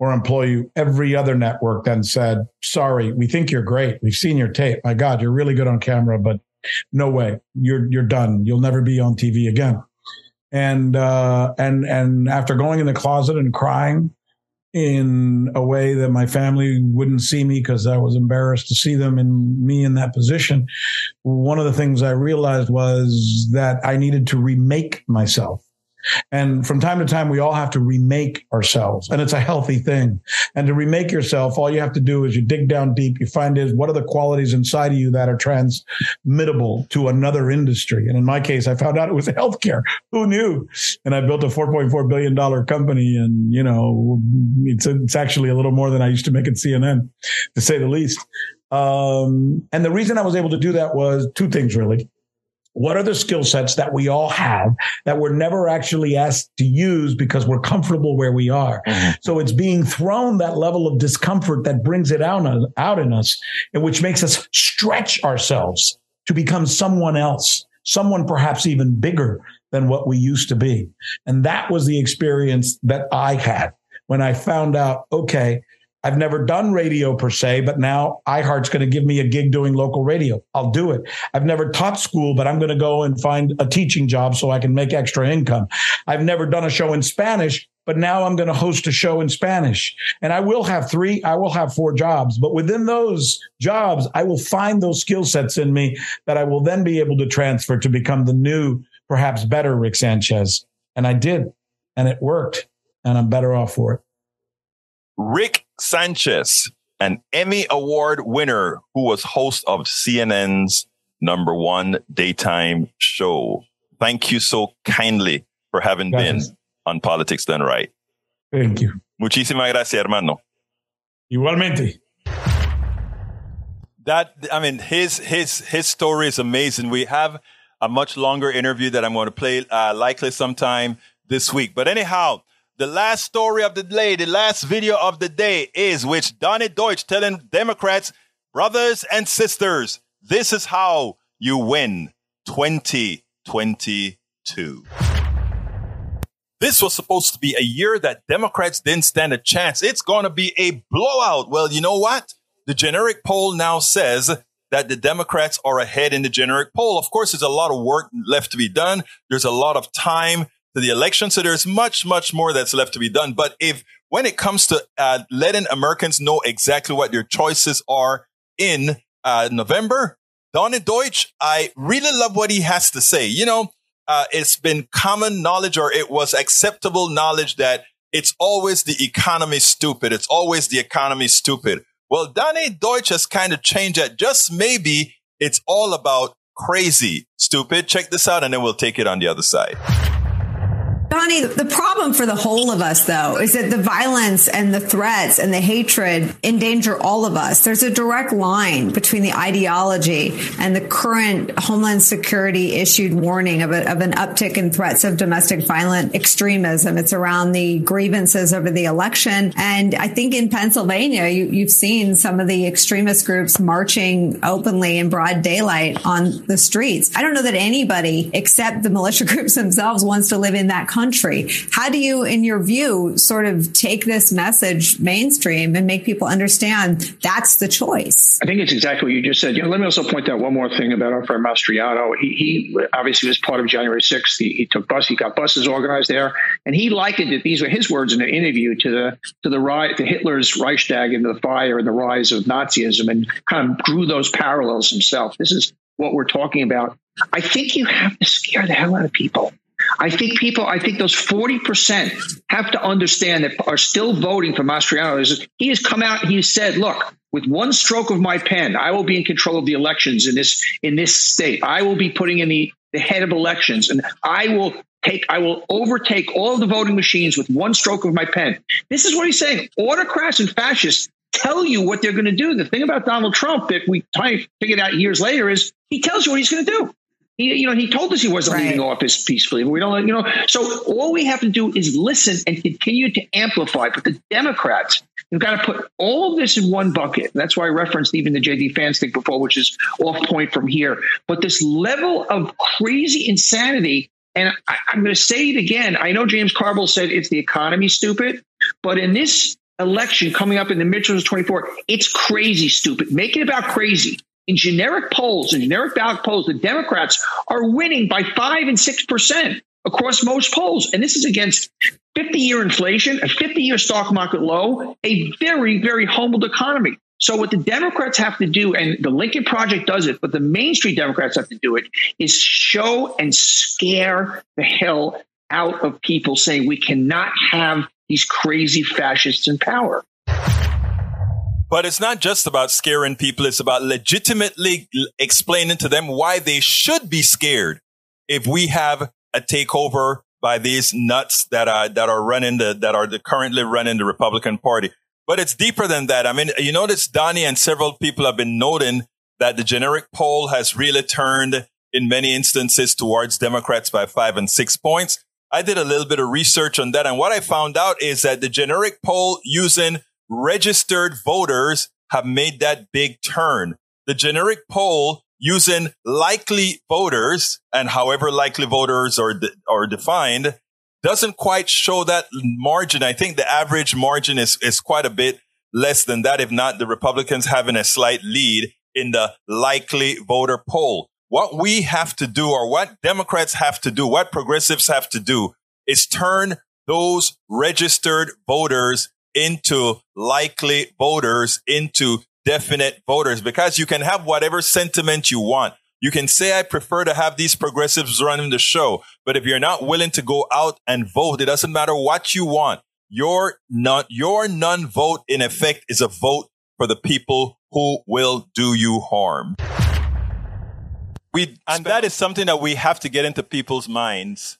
or employ you. Every other network then said, sorry, we think you're great. We've seen your tape. My God, you're really good on camera, but no way. You're, you're done. You'll never be on TV again. And, uh, and, and after going in the closet and crying, in a way that my family wouldn't see me because I was embarrassed to see them and me in that position. One of the things I realized was that I needed to remake myself. And from time to time, we all have to remake ourselves, and it's a healthy thing. And to remake yourself, all you have to do is you dig down deep. You find is what are the qualities inside of you that are transmittable to another industry. And in my case, I found out it was healthcare. Who knew? And I built a 4.4 billion dollar company, and you know, it's it's actually a little more than I used to make at CNN, to say the least. Um, and the reason I was able to do that was two things really what are the skill sets that we all have that we're never actually asked to use because we're comfortable where we are? Mm-hmm. So it's being thrown that level of discomfort that brings it out, out in us and which makes us stretch ourselves to become someone else, someone perhaps even bigger than what we used to be. And that was the experience that I had when I found out, okay, I've never done radio per se, but now iHeart's going to give me a gig doing local radio. I'll do it. I've never taught school, but I'm going to go and find a teaching job so I can make extra income. I've never done a show in Spanish, but now I'm going to host a show in Spanish. And I will have three, I will have four jobs, but within those jobs, I will find those skill sets in me that I will then be able to transfer to become the new, perhaps better Rick Sanchez. And I did, and it worked, and I'm better off for it. Rick Sanchez, an Emmy Award winner who was host of CNN's number one daytime show. Thank you so kindly for having Gracias. been on Politics Done Right. Thank you. Muchísimas gracias, hermano. Igualmente. That I mean, his his his story is amazing. We have a much longer interview that I'm going to play uh, likely sometime this week. But anyhow, the last story of the day, the last video of the day is which Donny Deutsch telling Democrats, brothers and sisters, this is how you win 2022. This was supposed to be a year that Democrats didn't stand a chance. It's going to be a blowout. Well, you know what? The generic poll now says that the Democrats are ahead in the generic poll. Of course, there's a lot of work left to be done. There's a lot of time to the election. So there's much, much more that's left to be done. But if when it comes to uh, letting Americans know exactly what their choices are in uh, November, Donny Deutsch, I really love what he has to say. You know, uh, it's been common knowledge or it was acceptable knowledge that it's always the economy stupid. It's always the economy stupid. Well, Donny Deutsch has kind of changed that. Just maybe it's all about crazy stupid. Check this out and then we'll take it on the other side. Donny, the problem for the whole of us, though, is that the violence and the threats and the hatred endanger all of us. There's a direct line between the ideology and the current Homeland Security issued warning of, a, of an uptick in threats of domestic violent extremism. It's around the grievances over the election. And I think in Pennsylvania, you, you've seen some of the extremist groups marching openly in broad daylight on the streets. I don't know that anybody except the militia groups themselves wants to live in that country country. How do you, in your view, sort of take this message mainstream and make people understand that's the choice? I think it's exactly what you just said. You know, let me also point out one more thing about our friend Mastriano. He, he obviously was part of January 6th. He, he, took bus, he got buses organized there, and he likened it. These were his words in an interview to the to the rise to Hitler's Reichstag and the fire and the rise of Nazism, and kind of drew those parallels himself. This is what we're talking about. I think you have to scare the hell out of people. I think people, I think those 40% have to understand that are still voting for Mastriano. He has come out, he said, look, with one stroke of my pen, I will be in control of the elections in this in this state. I will be putting in the, the head of elections and I will take, I will overtake all the voting machines with one stroke of my pen. This is what he's saying. Autocrats and fascists tell you what they're going to do. The thing about Donald Trump that we figured out years later is he tells you what he's going to do. He, you know, he told us he wasn't right. leaving office peacefully. We don't, you know. So all we have to do is listen and continue to amplify. But the Democrats, You've got to put all of this in one bucket. That's why I referenced even the JD Vance thing before, which is off point from here. But this level of crazy insanity, and I, am going to say it again. I know James Carville said it's the economy, stupid, but in this election coming up in the midterms 24, it's crazy stupid. Make it about crazy. In generic polls, in generic ballot polls, the Democrats are winning by five and six percent across most polls. And this is against 50 year inflation, a 50 year stock market low, a very, very humbled economy. So what the Democrats have to do, and the Lincoln Project does it, but the Main Street Democrats have to do it, is show and scare the hell out of people saying we cannot have these crazy fascists in power. But it's not just about scaring people. It's about legitimately explaining to them why they should be scared if we have a takeover by these nuts that are that are running the that are the currently running the Republican Party. But it's deeper than that. I mean, you notice Donnie and several people have been noting that the generic poll has really turned in many instances towards Democrats by five and six points. I did a little bit of research on that. And what I found out is that the generic poll using registered voters have made that big turn. The generic poll using likely voters and however likely voters are, de- are defined doesn't quite show that margin. I think the average margin is, is quite a bit less than that. If not, the Republicans having a slight lead in the likely voter poll. What we have to do or what Democrats have to do, what progressives have to do is turn those registered voters into likely voters into definite voters because you can have whatever sentiment you want. You can say, I prefer to have these progressives running the show. But if you're not willing to go out and vote, it doesn't matter what you want. Your non, your non-vote in effect is a vote for the people who will do you harm. We, and that is something that we have to get into people's minds.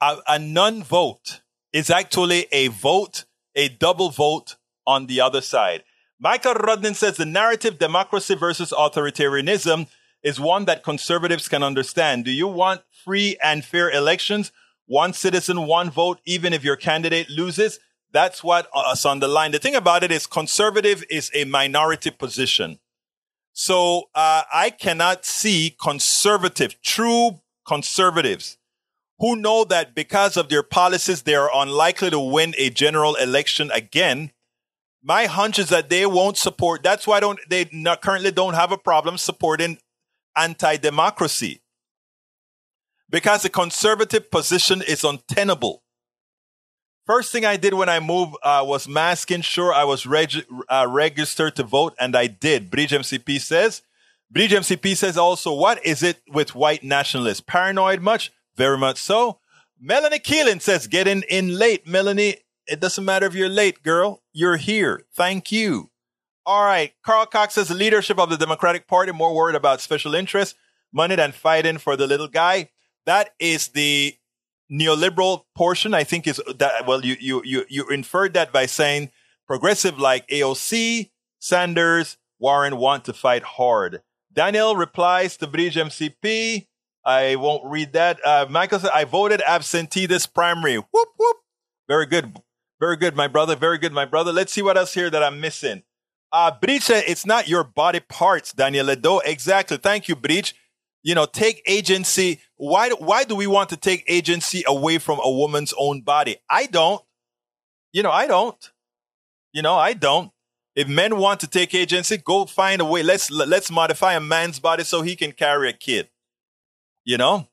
A, a non-vote is actually a vote, a double vote on the other side. Michael Rudnin says the narrative democracy versus authoritarianism is one that conservatives can understand. Do you want free and fair elections? One citizen, one vote, even if your candidate loses? That's what us on the line. The thing about it is conservative is a minority position. So uh, I cannot see conservative, true conservatives who know that because of their policies, they are unlikely to win a general election again my hunch is that they won't support. That's why don't they not, currently don't have a problem supporting anti-democracy because the conservative position is untenable. First thing I did when I moved uh, was masking sure I was reg- uh, registered to vote, and I did. Bridge MCP says. Bridge MCP says also, what is it with white nationalists? Paranoid much? Very much so. Melanie Keelan says, getting in late. Melanie, it doesn't matter if you're late, girl. You're here. Thank you. All right. Carl Cox says leadership of the Democratic Party more worried about special interests, money than fighting for the little guy. That is the neoliberal portion. I think is that well, you you you you inferred that by saying progressive like AOC, Sanders, Warren want to fight hard. Daniel replies to Bridge MCP. I won't read that. Uh, Michael said, I voted absentee this primary. Whoop, whoop. Very good. Very good, my brother. Very good, my brother. Let's see what else here that I'm missing. Uh, Breach it's not your body parts, Daniel Ledo. Exactly. Thank you, Breach. You know, take agency. Why, why do we want to take agency away from a woman's own body? I don't. You know, I don't. You know, I don't. If men want to take agency, go find a way. Let's, let's modify a man's body so he can carry a kid. You know,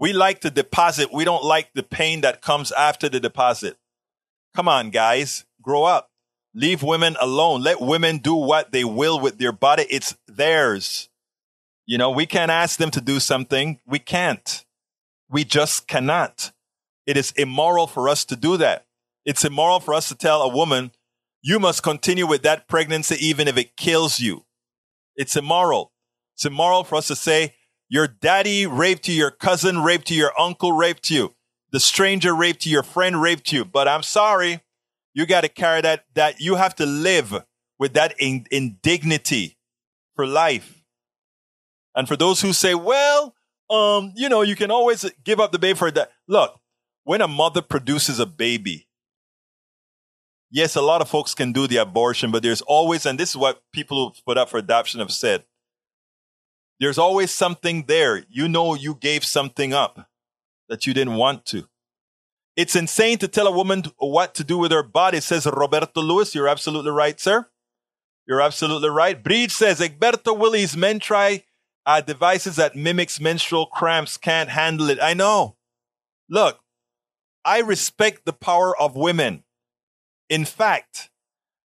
we like the deposit. We don't like the pain that comes after the deposit. Come on, guys, grow up. Leave women alone. Let women do what they will with their body. It's theirs. You know, we can't ask them to do something. We can't. We just cannot. It is immoral for us to do that. It's immoral for us to tell a woman, you must continue with that pregnancy even if it kills you. It's immoral. It's immoral for us to say, your daddy raped you, your cousin raped you, your uncle raped you. the stranger raped you, your friend raped you. But I'm sorry, you got to carry that, that you have to live with that in, indignity for life. And for those who say, well, um, you know, you can always give up the baby for that. Look, when a mother produces a baby, yes, a lot of folks can do the abortion, but there's always, and this is what people who put up for adoption have said, there's always something there. You know, you gave something up that you didn't want to. It's insane to tell a woman what to do with her body, says Roberto Lewis. You're absolutely right, sir. You're absolutely right. Breed says Egberto Willies men try uh, devices that mimics menstrual cramps can't handle it. I know. Look, I respect the power of women. In fact,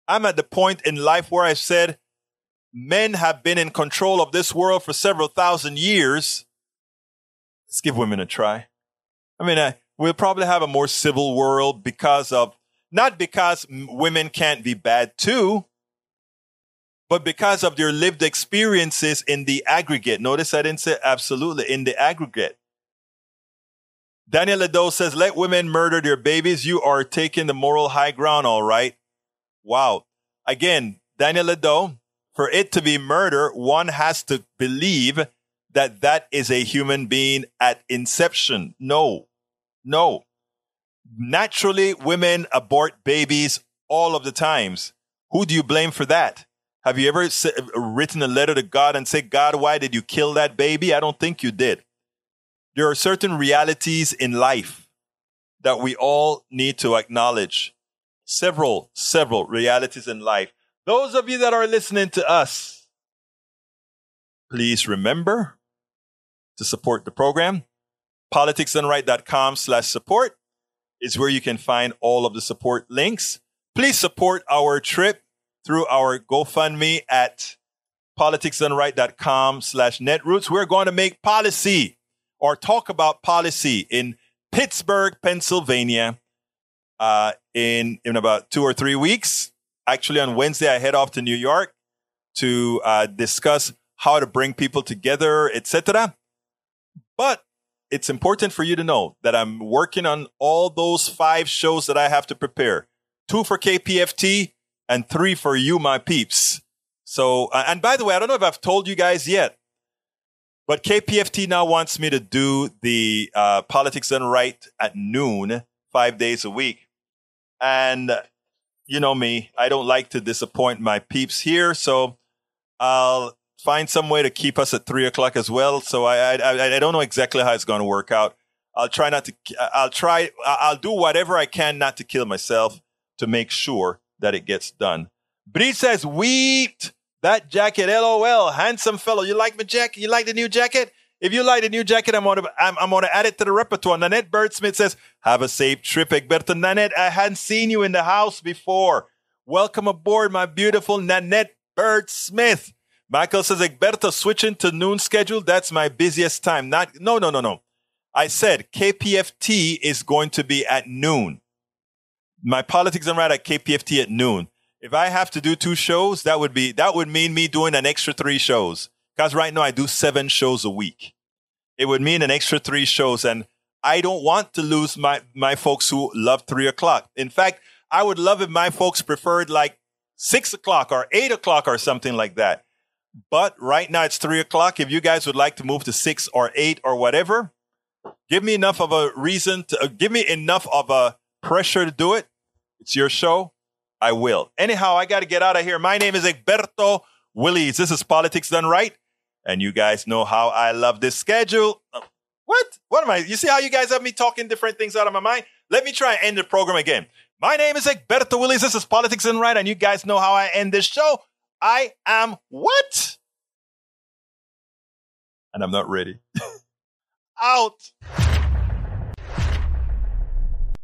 I'm at the point in life where I said men have been in control of this world for several thousand years. Let's give women a try. I mean, uh, we'll probably have a more civil world because of, not because women can't be bad too, but because of their lived experiences in the aggregate. Notice I didn't say absolutely, in the aggregate. Daniel Ledo says, let women murder their babies. You are taking the moral high ground, all right. Wow. Again, Daniel Ledo, for it to be murder, one has to believe that that is a human being at inception. No, no. Naturally, women abort babies all of the times. Who do you blame for that? Have you ever written a letter to God and said, God, why did you kill that baby? I don't think you did. There are certain realities in life that we all need to acknowledge. Several, several realities in life. Those of you that are listening to us, please remember to support the program. Politicsdoneright.com slash support is where you can find all of the support links. Please support our trip through our GoFundMe at politicsdoneright.com slash netroots. We're going to make policy or talk about policy in Pittsburgh, Pennsylvania, uh, in, in about two or three weeks. Actually, on Wednesday, I head off to New York to uh, discuss how to bring people together, etc. But it's important for you to know that I'm working on all those five shows that I have to prepare. Two for KPFT and three for you, my peeps. So, uh, and by the way, I don't know if I've told you guys yet, but KPFT now wants me to do the uh, Politics Done Right at noon, five days a week. And you know me, I don't like to disappoint my peeps here. So I'll find some way to keep us at three o'clock as well. So I, I, I don't know exactly how it's going to work out. I'll try not to, I'll try, I'll do whatever I can not to kill myself to make sure that it gets done. Bree says, wheat, that jacket, LOL, handsome fellow. You like my jacket? You like the new jacket? If you like the new jacket, I'm gonna I'm, I'm gonna add it to the repertoire. Nanette Birdsmith says, "Have a safe trip, Egberto." Nanette, I hadn't seen you in the house before. Welcome aboard, my beautiful Nanette Bird Smith. Michael says, Egberto, switching to noon schedule. That's my busiest time. Not no no no no. I said KPFT is going to be at noon. My politics and right at KPFT at noon. If I have to do two shows, that would be that would mean me doing an extra three shows. Because right now I do seven shows a week. It would mean an extra three shows, and I don't want to lose my my folks who love three o'clock. In fact, I would love if my folks preferred like six o'clock or eight o'clock or something like that. But right now it's three o'clock. If you guys would like to move to six or eight or whatever, give me enough of a reason to uh, give me enough of a pressure to do it. It's your show. I will. Anyhow, I got to get out of here. My name is Egberto Willies. This is Politics Done Right. And you guys know how I love this schedule. What? What am I? You see how you guys have me talking different things out of my mind? Let me try and end the program again. My name is Egberto Willies. This is Politics Done Right. And you guys know how I end this show. I am what? And I'm not ready. Out